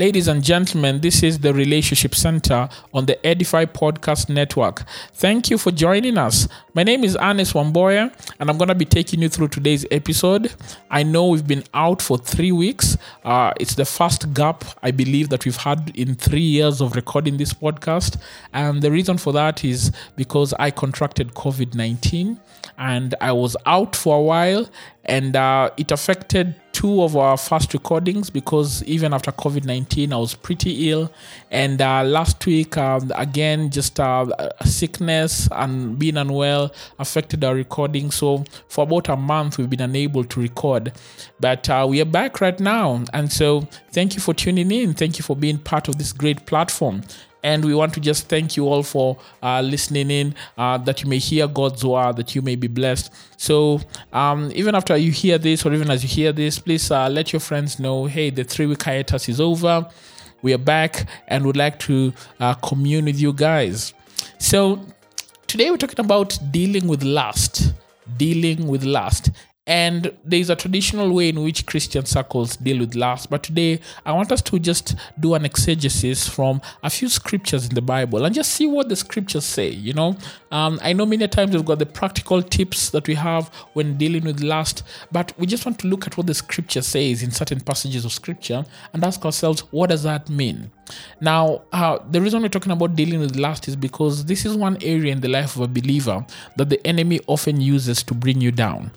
Ladies and gentlemen, this is the Relationship Center on the Edify Podcast Network. Thank you for joining us. My name is Ernest Wamboye, and I'm going to be taking you through today's episode. I know we've been out for three weeks. Uh, it's the first gap, I believe, that we've had in three years of recording this podcast. And the reason for that is because I contracted COVID 19 and I was out for a while, and uh, it affected two of our first recordings because even after COVID 19, I was pretty ill. And uh, last week, um, again, just uh, sickness and being unwell affected our recording. So for about a month, we've been unable to record. But uh, we are back right now. And so thank you for tuning in. Thank you for being part of this great platform. And we want to just thank you all for uh, listening in, uh, that you may hear God's word, that you may be blessed. So, um, even after you hear this, or even as you hear this, please uh, let your friends know hey, the three week hiatus is over. We are back and would like to uh, commune with you guys. So, today we're talking about dealing with lust. Dealing with lust. And there's a traditional way in which Christian circles deal with lust. But today, I want us to just do an exegesis from a few scriptures in the Bible and just see what the scriptures say. You know, um, I know many times we've got the practical tips that we have when dealing with lust, but we just want to look at what the scripture says in certain passages of scripture and ask ourselves, what does that mean? Now, uh, the reason we're talking about dealing with lust is because this is one area in the life of a believer that the enemy often uses to bring you down.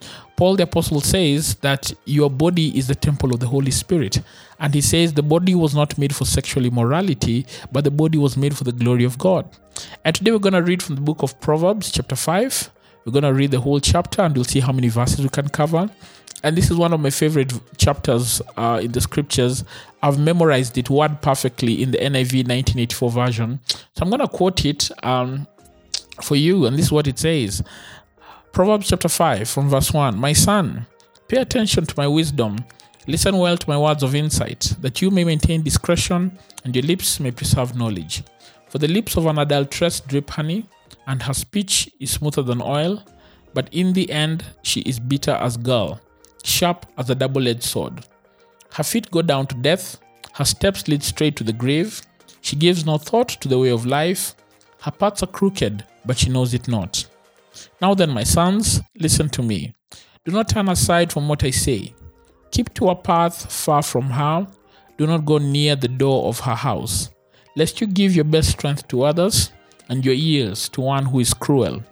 Paul the Apostle says that your body is the temple of the Holy Spirit. And he says the body was not made for sexual immorality, but the body was made for the glory of God. And today we're going to read from the book of Proverbs, chapter 5. We're going to read the whole chapter and we'll see how many verses we can cover. And this is one of my favorite chapters uh, in the scriptures. I've memorized it word perfectly in the NIV 1984 version. So I'm going to quote it um, for you. And this is what it says Proverbs chapter 5, from verse 1 My son, pay attention to my wisdom. Listen well to my words of insight, that you may maintain discretion and your lips may preserve knowledge. For the lips of an adulteress drip honey, and her speech is smoother than oil, but in the end she is bitter as gall, sharp as a double edged sword. Her feet go down to death, her steps lead straight to the grave. She gives no thought to the way of life. Her paths are crooked, but she knows it not. Now then, my sons, listen to me. Do not turn aside from what I say. Keep to a path far from her. Do not go near the door of her house, lest you give your best strength to others and your ears to one who is cruel.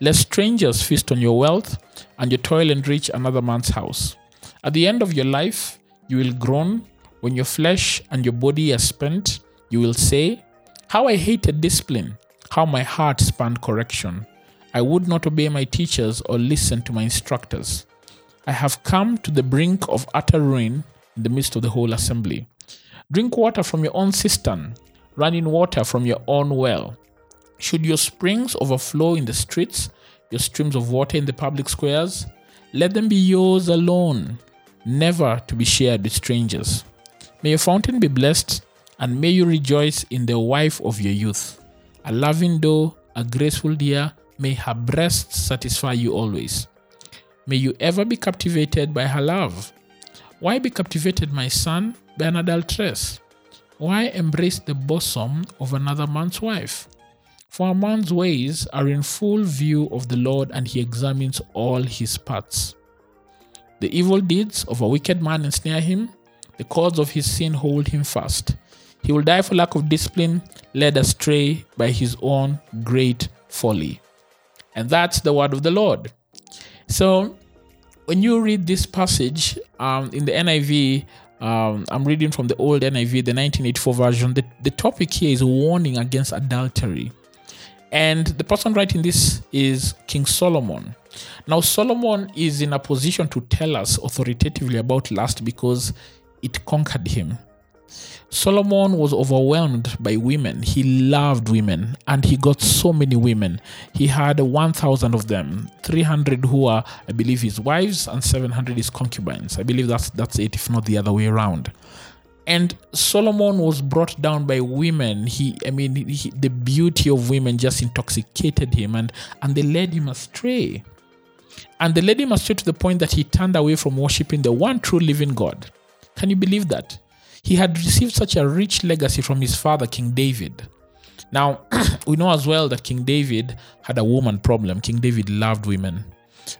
Lest strangers feast on your wealth and your toil enrich another man's house. At the end of your life, you will groan when your flesh and your body are spent. You will say, How I hated discipline, how my heart spanned correction. I would not obey my teachers or listen to my instructors. I have come to the brink of utter ruin in the midst of the whole assembly. Drink water from your own cistern, running water from your own well. Should your springs overflow in the streets, your streams of water in the public squares, let them be yours alone, never to be shared with strangers. May your fountain be blessed, and may you rejoice in the wife of your youth, a loving doe, a graceful deer, May her breasts satisfy you always. May you ever be captivated by her love. Why be captivated, my son, by an adulteress? Why embrace the bosom of another man's wife? For a man's ways are in full view of the Lord, and he examines all his paths. The evil deeds of a wicked man ensnare him, the cords of his sin hold him fast. He will die for lack of discipline, led astray by his own great folly. And that's the word of the Lord. So when you read this passage um, in the NIV, um, I'm reading from the old NIV, the 1984 version. The, the topic here is warning against adultery. And the person writing this is King Solomon. Now, Solomon is in a position to tell us authoritatively about lust because it conquered him. Solomon was overwhelmed by women. He loved women and he got so many women. He had 1,000 of them, 300 who are, I believe, his wives and 700 his concubines. I believe that's, that's it, if not the other way around. And Solomon was brought down by women. He, I mean, he, the beauty of women just intoxicated him and, and they led him astray. And they led him astray to the point that he turned away from worshiping the one true living God. Can you believe that? He had received such a rich legacy from his father, King David. Now, we know as well that King David had a woman problem. King David loved women.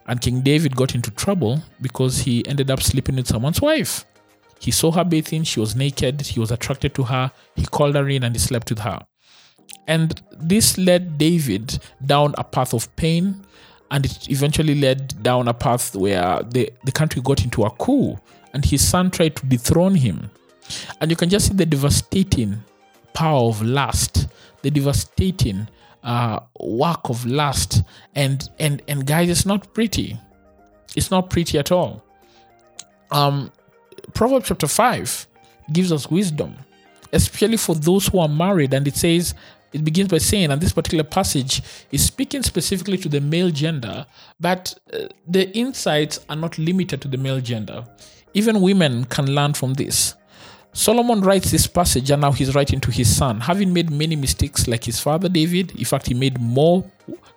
And King David got into trouble because he ended up sleeping with someone's wife. He saw her bathing, she was naked, he was attracted to her, he called her in and he slept with her. And this led David down a path of pain, and it eventually led down a path where the, the country got into a coup, and his son tried to dethrone him. And you can just see the devastating power of lust, the devastating uh, work of lust. And and and guys, it's not pretty. It's not pretty at all. Um, Proverbs chapter five gives us wisdom, especially for those who are married, and it says. It begins by saying, and this particular passage is speaking specifically to the male gender, but uh, the insights are not limited to the male gender. Even women can learn from this. Solomon writes this passage and now he's writing to his son, having made many mistakes like his father David. In fact, he made more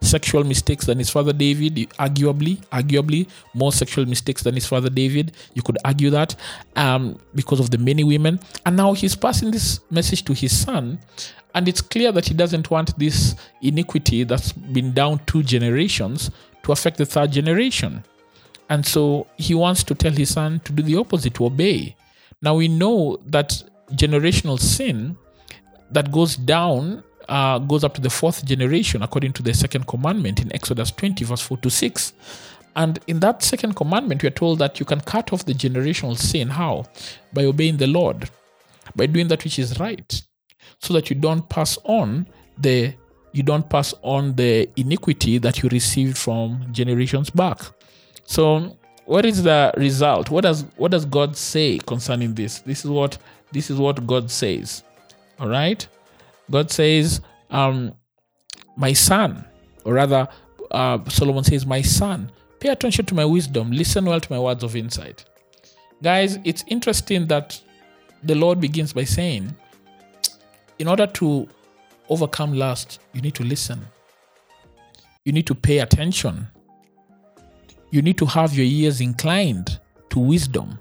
sexual mistakes than his father David, arguably, arguably more sexual mistakes than his father David. You could argue that um, because of the many women. And now he's passing this message to his son. And it's clear that he doesn't want this iniquity that's been down two generations to affect the third generation. And so he wants to tell his son to do the opposite, to obey. Now we know that generational sin that goes down uh, goes up to the fourth generation according to the second commandment in Exodus 20, verse 4 to 6. And in that second commandment, we are told that you can cut off the generational sin. How? By obeying the Lord, by doing that which is right, so that you don't pass on the you don't pass on the iniquity that you received from generations back. So what is the result? What does what does God say concerning this? This is what this is what God says. All right, God says, um, "My son," or rather, uh, Solomon says, "My son, pay attention to my wisdom. Listen well to my words of insight." Guys, it's interesting that the Lord begins by saying, "In order to overcome lust, you need to listen. You need to pay attention." You need to have your ears inclined to wisdom.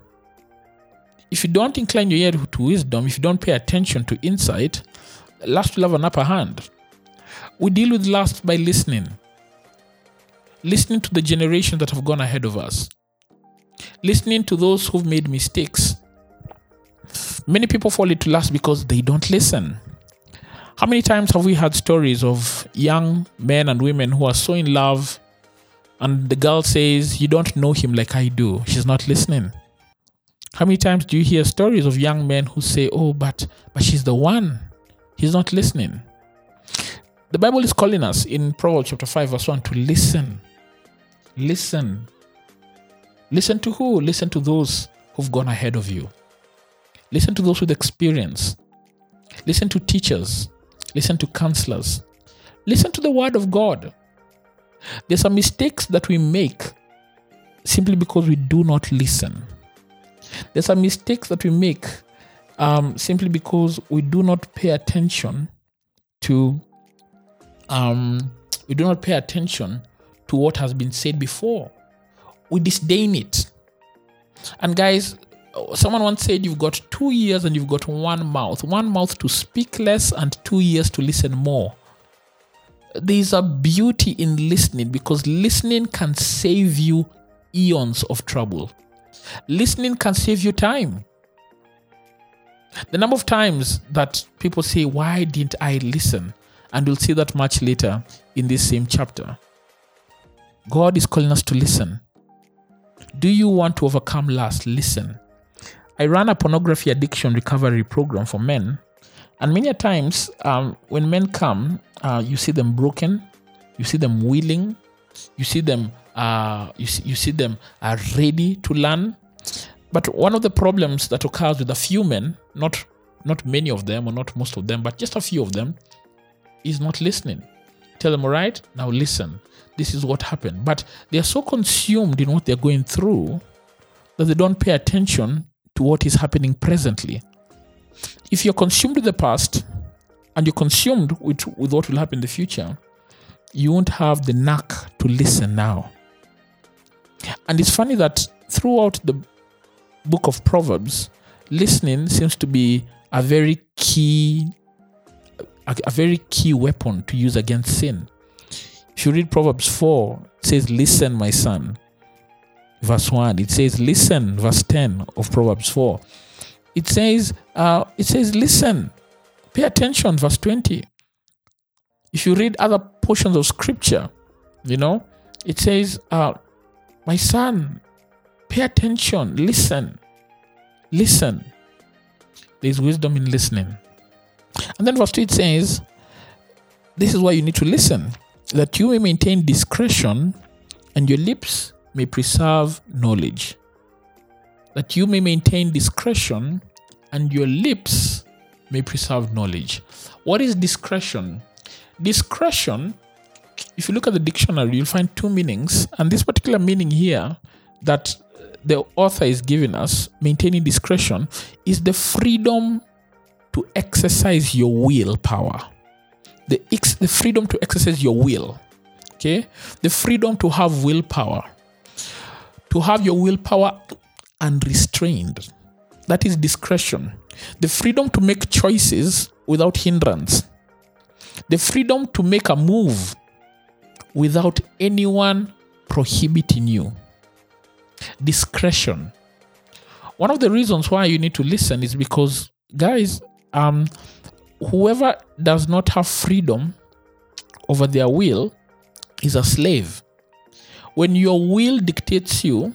If you don't incline your ear to wisdom, if you don't pay attention to insight, lust will have an upper hand. We deal with lust by listening. Listening to the generations that have gone ahead of us. Listening to those who've made mistakes. Many people fall into lust because they don't listen. How many times have we had stories of young men and women who are so in love and the girl says, You don't know him like I do. She's not listening. How many times do you hear stories of young men who say, Oh, but but she's the one? He's not listening. The Bible is calling us in Proverbs chapter 5, verse 1 to listen. Listen. Listen to who? Listen to those who've gone ahead of you. Listen to those with experience. Listen to teachers. Listen to counselors. Listen to the word of God. There's some mistakes that we make simply because we do not listen. There's some mistakes that we make um, simply because we do not pay attention to um, we do not pay attention to what has been said before. We disdain it. And guys, someone once said you've got two ears and you've got one mouth. One mouth to speak less and two ears to listen more there's a beauty in listening because listening can save you eons of trouble. Listening can save you time. The number of times that people say, Why didn't I listen? And we'll see that much later in this same chapter. God is calling us to listen. Do you want to overcome lust? Listen. I ran a pornography addiction recovery program for men and many times, um, when men come, uh, you see them broken, you see them willing, you see them, uh, you see, you see them are ready to learn. But one of the problems that occurs with a few men, not not many of them or not most of them, but just a few of them, is not listening. Tell them, all right, now listen. This is what happened. But they are so consumed in what they're going through that they don't pay attention to what is happening presently. If you're consumed with the past and you're consumed with, with what will happen in the future, you won't have the knack to listen now. And it's funny that throughout the book of Proverbs, listening seems to be a very key a, a very key weapon to use against sin. If you read Proverbs 4, it says, Listen, my son. Verse 1. It says, Listen, verse 10 of Proverbs 4. It says, uh, it says, listen, pay attention, verse 20. If you read other portions of scripture, you know, it says, uh, my son, pay attention, listen, listen. There's wisdom in listening. And then verse 2 it says, This is why you need to listen, that you may maintain discretion and your lips may preserve knowledge. That you may maintain discretion and your lips may preserve knowledge. What is discretion? Discretion, if you look at the dictionary, you'll find two meanings. And this particular meaning here that the author is giving us, maintaining discretion, is the freedom to exercise your willpower. The, ex- the freedom to exercise your will. Okay? The freedom to have willpower. To have your willpower unrestrained. That is discretion. The freedom to make choices without hindrance. The freedom to make a move without anyone prohibiting you. Discretion. One of the reasons why you need to listen is because, guys, um, whoever does not have freedom over their will is a slave. When your will dictates you,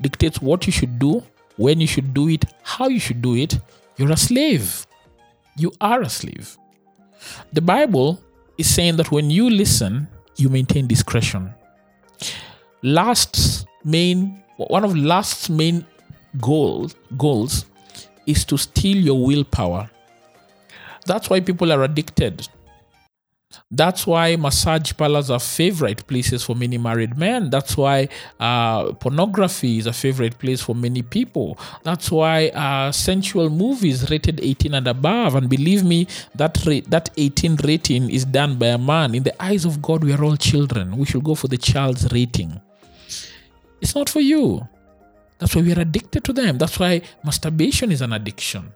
dictates what you should do, when you should do it, how you should do it, you're a slave. You are a slave. The Bible is saying that when you listen, you maintain discretion. Last's main one of last's main goals goals is to steal your willpower. That's why people are addicted. That's why massage parlors are favorite places for many married men. That's why uh, pornography is a favorite place for many people. That's why uh, sensual movies rated 18 and above. And believe me, that rate, that 18 rating is done by a man. In the eyes of God, we are all children. We should go for the child's rating. It's not for you. That's why we are addicted to them. That's why masturbation is an addiction.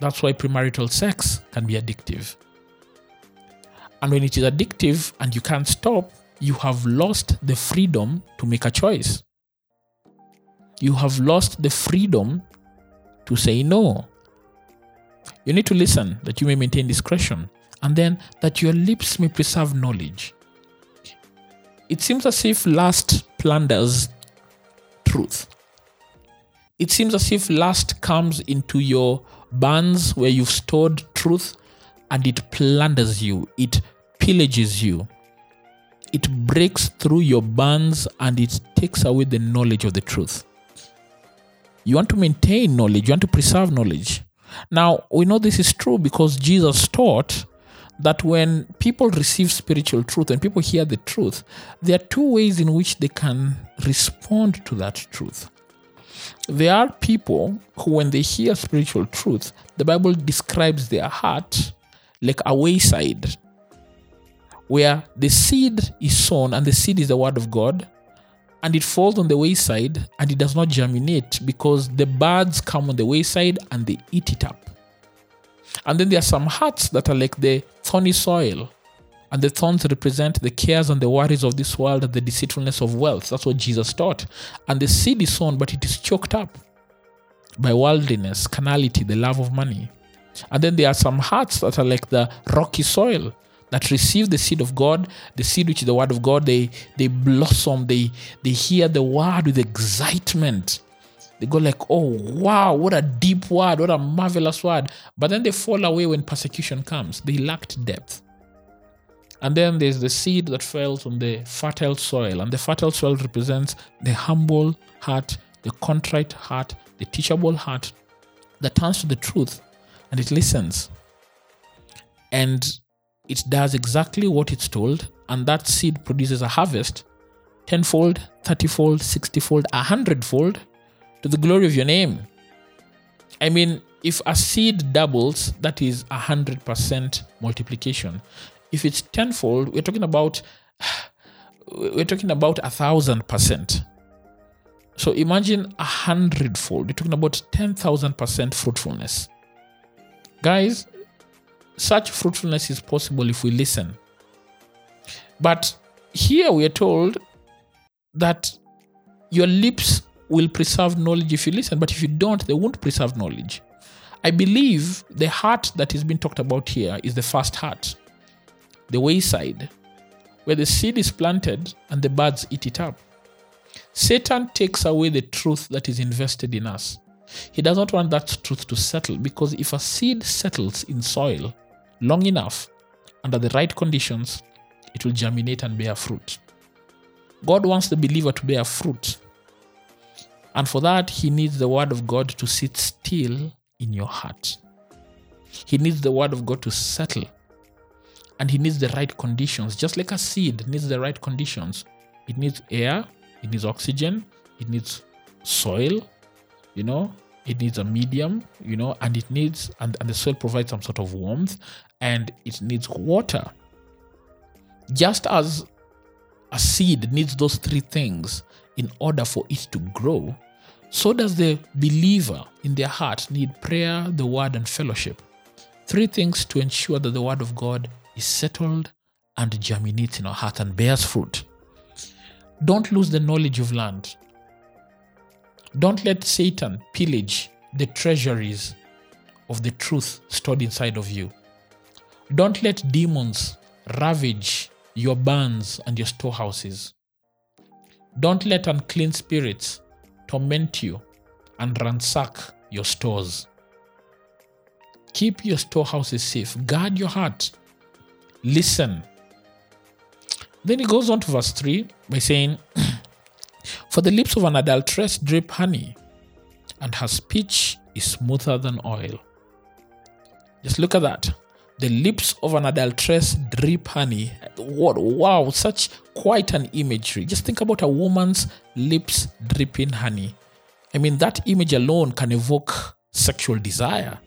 That's why premarital sex can be addictive. And when it is addictive and you can't stop, you have lost the freedom to make a choice. You have lost the freedom to say no. You need to listen that you may maintain discretion and then that your lips may preserve knowledge. It seems as if lust plunders truth. It seems as if lust comes into your barns where you've stored truth and it plunders you, it pillages you, it breaks through your barns and it takes away the knowledge of the truth. You want to maintain knowledge, you want to preserve knowledge. Now, we know this is true because Jesus taught that when people receive spiritual truth and people hear the truth, there are two ways in which they can respond to that truth. There are people who, when they hear spiritual truth, the Bible describes their heart like a wayside where the seed is sown and the seed is the word of God and it falls on the wayside and it does not germinate because the birds come on the wayside and they eat it up. And then there are some hearts that are like the thorny soil. And the thorns represent the cares and the worries of this world and the deceitfulness of wealth. That's what Jesus taught. And the seed is sown, but it is choked up by worldliness, carnality, the love of money. And then there are some hearts that are like the rocky soil that receive the seed of God, the seed which is the word of God. They they blossom, they they hear the word with excitement. They go like, oh wow, what a deep word, what a marvelous word. But then they fall away when persecution comes. They lacked depth. And then there's the seed that falls on the fertile soil. And the fertile soil represents the humble heart, the contrite heart, the teachable heart that turns to the truth and it listens. And it does exactly what it's told. And that seed produces a harvest tenfold, thirtyfold, sixtyfold, a hundredfold to the glory of your name. I mean, if a seed doubles, that is a hundred percent multiplication if it's tenfold, we're talking about we're talking about a thousand percent. So imagine a hundredfold. You're talking about 10,000% fruitfulness. Guys, such fruitfulness is possible if we listen. But here we are told that your lips will preserve knowledge if you listen, but if you don't, they won't preserve knowledge. I believe the heart that is being talked about here is the first heart, the wayside, where the seed is planted and the birds eat it up. Satan takes away the truth that is invested in us. He does not want that truth to settle because if a seed settles in soil long enough, under the right conditions, it will germinate and bear fruit. God wants the believer to bear fruit. And for that, he needs the word of God to sit still in your heart. He needs the word of God to settle. And he needs the right conditions. Just like a seed needs the right conditions. It needs air, it needs oxygen, it needs soil, you know, it needs a medium, you know, and it needs, and, and the soil provides some sort of warmth and it needs water. Just as a seed needs those three things in order for it to grow, so does the believer in their heart need prayer, the word, and fellowship. Three things to ensure that the word of God is settled and germinates in our heart and bears fruit. Don't lose the knowledge of land. Don't let Satan pillage the treasuries of the truth stored inside of you. Don't let demons ravage your barns and your storehouses. Don't let unclean spirits torment you and ransack your stores. Keep your storehouses safe. Guard your heart. Listen. Then he goes on to verse 3 by saying, For the lips of an adulteress drip honey, and her speech is smoother than oil. Just look at that. The lips of an adulteress drip honey. What wow, such quite an imagery. Just think about a woman's lips dripping honey. I mean, that image alone can evoke sexual desire.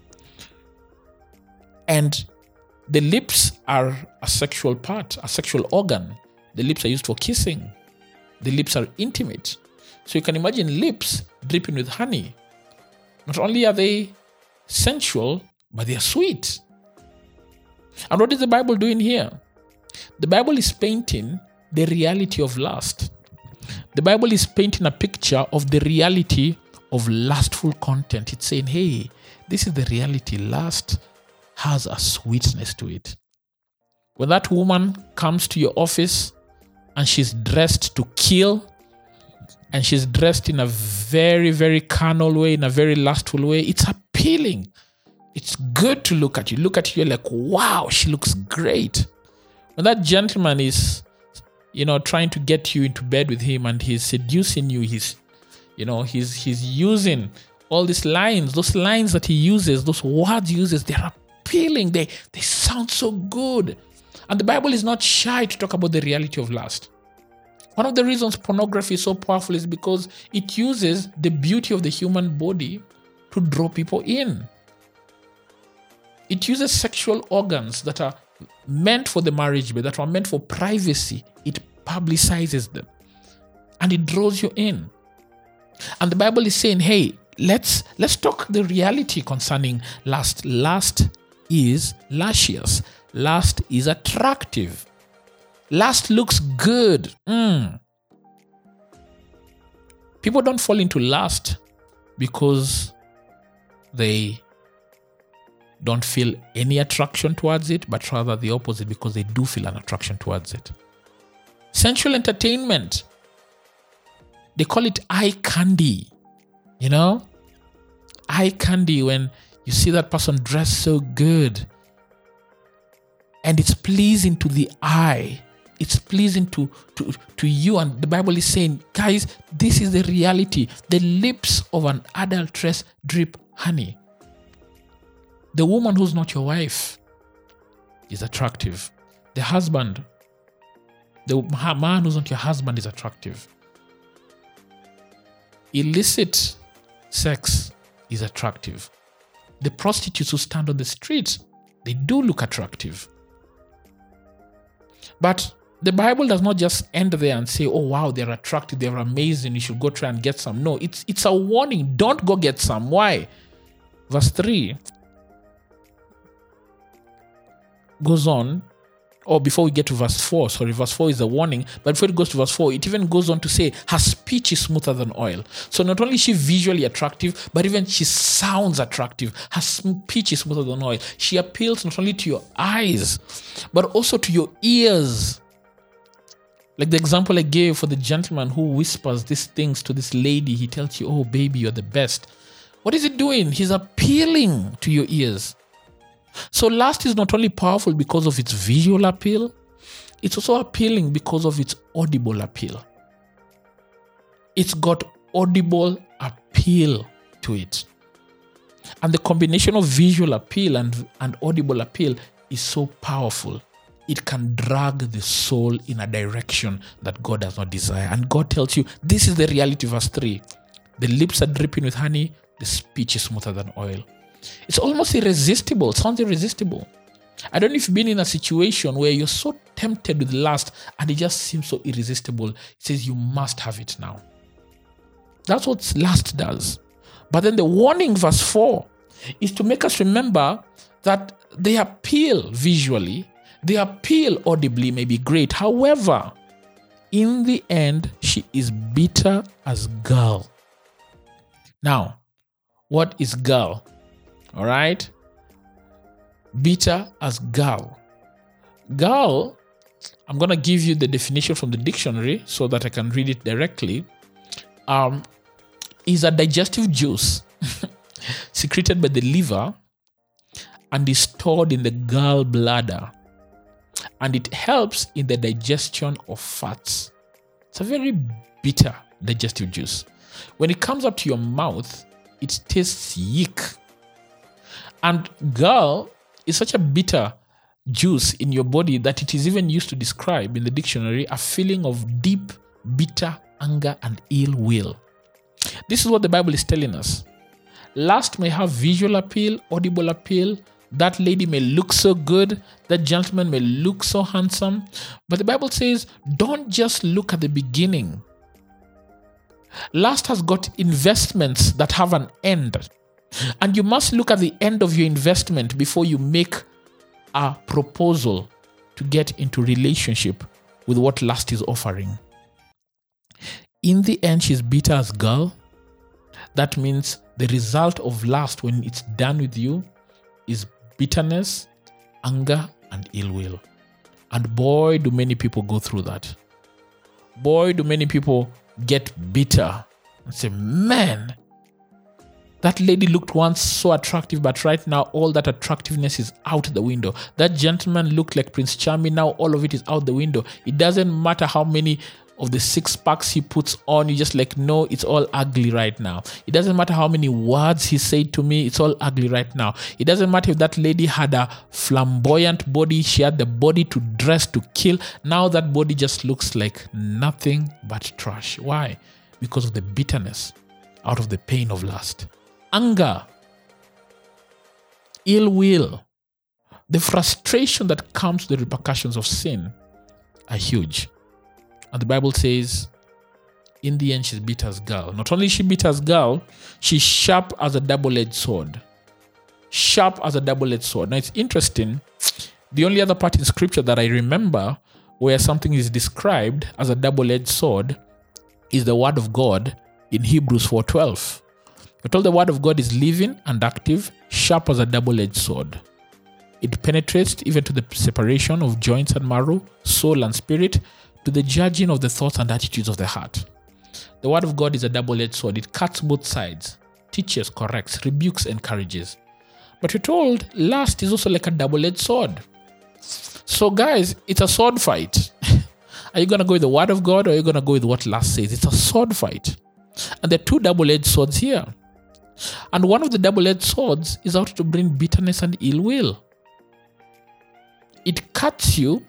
And the lips are a sexual part, a sexual organ. The lips are used for kissing. The lips are intimate. So you can imagine lips dripping with honey. Not only are they sensual, but they are sweet. And what is the Bible doing here? The Bible is painting the reality of lust. The Bible is painting a picture of the reality of lustful content. It's saying, hey, this is the reality. Lust has a sweetness to it. When that woman comes to your office and she's dressed to kill, and she's dressed in a very, very carnal way, in a very lustful way, it's appealing. It's good to look at you. Look at you, like, wow, she looks great. When that gentleman is, you know, trying to get you into bed with him and he's seducing you, he's, you know, he's he's using all these lines, those lines that he uses, those words he uses, they're appealing. They they sound so good. And the Bible is not shy to talk about the reality of lust. One of the reasons pornography is so powerful is because it uses the beauty of the human body to draw people in. It uses sexual organs that are meant for the marriage bed, that are meant for privacy. It publicizes them and it draws you in. And the Bible is saying, hey, let's let's talk the reality concerning lust. Lust is lascious. Lust is attractive. Lust looks good. Mm. People don't fall into lust because they don't feel any attraction towards it, but rather the opposite because they do feel an attraction towards it. Sensual entertainment, they call it eye candy. You know? Eye candy when you see that person dressed so good and it's pleasing to the eye it's pleasing to, to, to you. And the Bible is saying, guys, this is the reality. The lips of an adulteress drip honey. The woman who's not your wife is attractive. The husband, the man who's not your husband is attractive. Illicit sex is attractive. The prostitutes who stand on the streets, they do look attractive. But the Bible does not just end there and say, oh, wow, they're attractive, they're amazing, you should go try and get some. No, it's, it's a warning. Don't go get some. Why? Verse 3 goes on or before we get to verse 4, sorry, verse 4 is a warning, but before it goes to verse 4, it even goes on to say her speech is smoother than oil. So not only is she visually attractive, but even she sounds attractive. Her speech is smoother than oil. She appeals not only to your eyes, but also to your ears. Like the example I gave for the gentleman who whispers these things to this lady, he tells you, Oh, baby, you're the best. What is he doing? He's appealing to your ears. So lust is not only powerful because of its visual appeal, it's also appealing because of its audible appeal. It's got audible appeal to it. And the combination of visual appeal and, and audible appeal is so powerful. It can drag the soul in a direction that God does not desire. And God tells you, this is the reality, verse 3. The lips are dripping with honey, the speech is smoother than oil. It's almost irresistible. It sounds irresistible. I don't know if you've been in a situation where you're so tempted with lust and it just seems so irresistible. It says you must have it now. That's what lust does. But then the warning, verse 4, is to make us remember that they appeal visually, they appeal audibly, may be great. However, in the end, she is bitter as gall. Now, what is gall? All right. Bitter as gall. Gall, I'm going to give you the definition from the dictionary so that I can read it directly. Um, is a digestive juice secreted by the liver and is stored in the gallbladder and it helps in the digestion of fats. It's a very bitter digestive juice. When it comes up to your mouth, it tastes yick. And gall is such a bitter juice in your body that it is even used to describe in the dictionary a feeling of deep, bitter anger and ill will. This is what the Bible is telling us. Lust may have visual appeal, audible appeal. That lady may look so good. That gentleman may look so handsome. But the Bible says, don't just look at the beginning. Lust has got investments that have an end. And you must look at the end of your investment before you make a proposal to get into relationship with what lust is offering. In the end, she's bitter as gall. That means the result of lust when it's done with you is bitterness, anger, and ill will. And boy, do many people go through that. Boy, do many people get bitter and say, man, that lady looked once so attractive, but right now all that attractiveness is out the window. That gentleman looked like Prince Charming, now all of it is out the window. It doesn't matter how many of the six packs he puts on, you just like, no, it's all ugly right now. It doesn't matter how many words he said to me, it's all ugly right now. It doesn't matter if that lady had a flamboyant body, she had the body to dress to kill. Now that body just looks like nothing but trash. Why? Because of the bitterness out of the pain of lust anger, ill will, the frustration that comes with the repercussions of sin are huge. And the Bible says, in the end, she's bitter as gall. Not only she bitter as gall, she's sharp as a double edged sword. Sharp as a double edged sword. Now, it's interesting. The only other part in scripture that I remember where something is described as a double edged sword is the word of God in Hebrews 4:12. We're told the word of God is living and active, sharp as a double edged sword. It penetrates even to the separation of joints and marrow, soul and spirit, to the judging of the thoughts and attitudes of the heart. The word of God is a double edged sword. It cuts both sides, teaches, corrects, rebukes, encourages. But we're told lust is also like a double edged sword. So, guys, it's a sword fight. are you going to go with the word of God or are you going to go with what lust says? It's a sword fight. And there are two double edged swords here. And one of the double edged swords is out to bring bitterness and ill will. It cuts you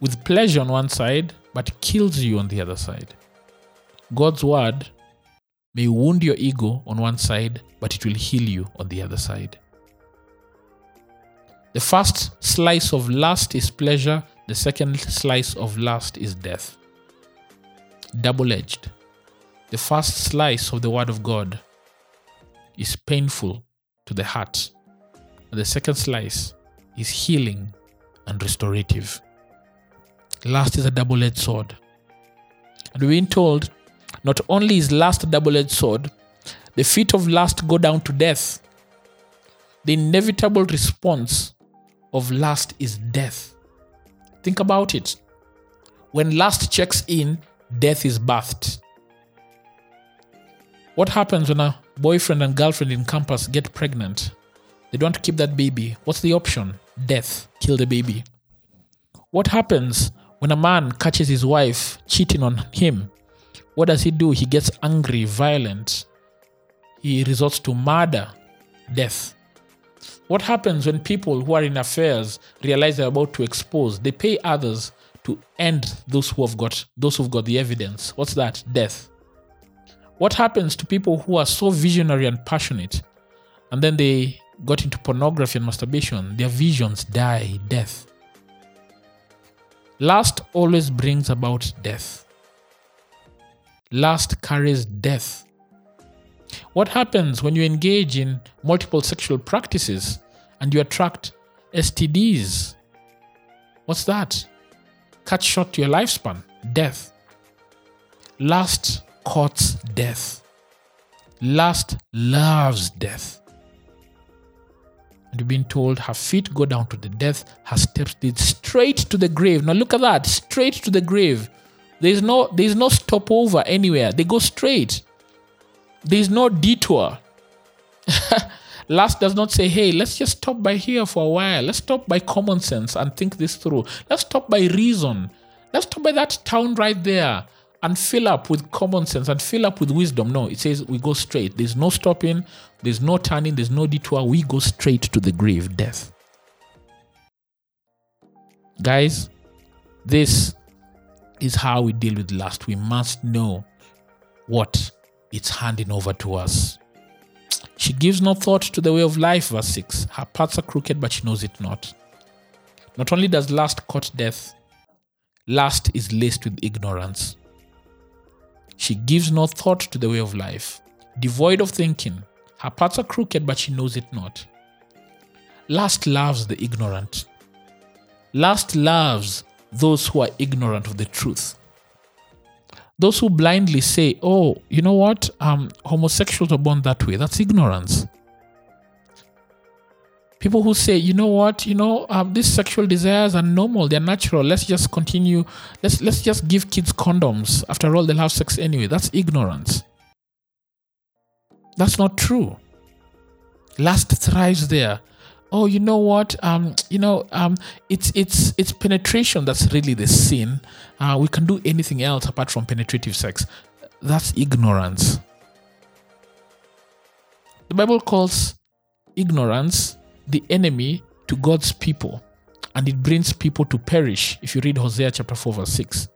with pleasure on one side, but kills you on the other side. God's word may wound your ego on one side, but it will heal you on the other side. The first slice of lust is pleasure, The second slice of lust is death. Double edged. The first slice of the Word of God is painful to the heart. The second slice is healing and restorative. Lust is a double edged sword. And we're told not only is lust a double edged sword, the feet of lust go down to death. The inevitable response of lust is death. Think about it. When lust checks in, death is birthed. What happens when a boyfriend and girlfriend in campus get pregnant? They don't keep that baby. What's the option? Death. Kill the baby. What happens when a man catches his wife cheating on him? What does he do? He gets angry, violent. He resorts to murder, death. What happens when people who are in affairs realize they're about to expose? They pay others to end those who have got those who've got the evidence. What's that? Death. What happens to people who are so visionary and passionate and then they got into pornography and masturbation? Their visions die, death. Lust always brings about death. Lust carries death. What happens when you engage in multiple sexual practices and you attract STDs? What's that? Cut short your lifespan, death. Lust courts death. Lust loves death. And you've been told her feet go down to the death, her steps lead straight to the grave. Now look at that, straight to the grave. There's no there's no stopover anywhere. They go straight. There's no detour. Lust does not say, hey, let's just stop by here for a while. Let's stop by common sense and think this through. Let's stop by reason. Let's stop by that town right there and fill up with common sense and fill up with wisdom. No, it says we go straight. There's no stopping, there's no turning, there's no detour. We go straight to the grave, death. Guys, this is how we deal with lust. We must know what it's handing over to us. She gives no thought to the way of life, verse 6. Her paths are crooked, but she knows it not. Not only does lust court death, lust is laced with ignorance. She gives no thought to the way of life, devoid of thinking. Her paths are crooked, but she knows it not. Lust loves the ignorant. Lust loves those who are ignorant of the truth. Those who blindly say, oh, you know what? Um, homosexuals are born that way. That's ignorance. People who say, you know what, you know, um, these sexual desires are normal, they're natural. Let's just continue. Let's let's just give kids condoms. After all, they'll have sex anyway. That's ignorance. That's not true. Lust thrives there oh you know what um you know um it's it's it's penetration that's really the sin uh, we can do anything else apart from penetrative sex that's ignorance the bible calls ignorance the enemy to god's people and it brings people to perish if you read hosea chapter 4 verse 6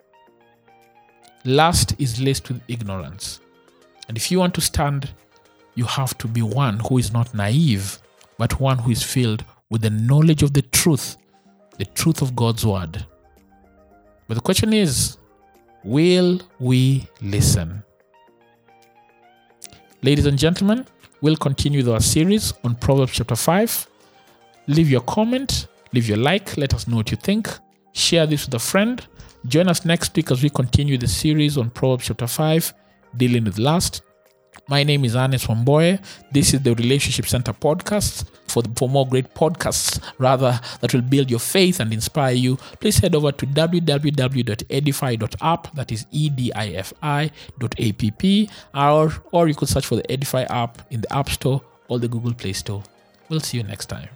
lust is laced with ignorance and if you want to stand you have to be one who is not naive but one who is filled with the knowledge of the truth, the truth of God's word. But the question is, will we listen? Ladies and gentlemen, we'll continue our series on Proverbs chapter 5. Leave your comment, leave your like, let us know what you think. Share this with a friend. Join us next week as we continue the series on Proverbs chapter 5, dealing with lust. My name is Ernest Wamboye. This is the Relationship Center podcast. For, the, for more great podcasts, rather, that will build your faith and inspire you, please head over to www.edifi.app, that is E-D-I-F-I.app, or, or you could search for the Edify app in the App Store or the Google Play Store. We'll see you next time.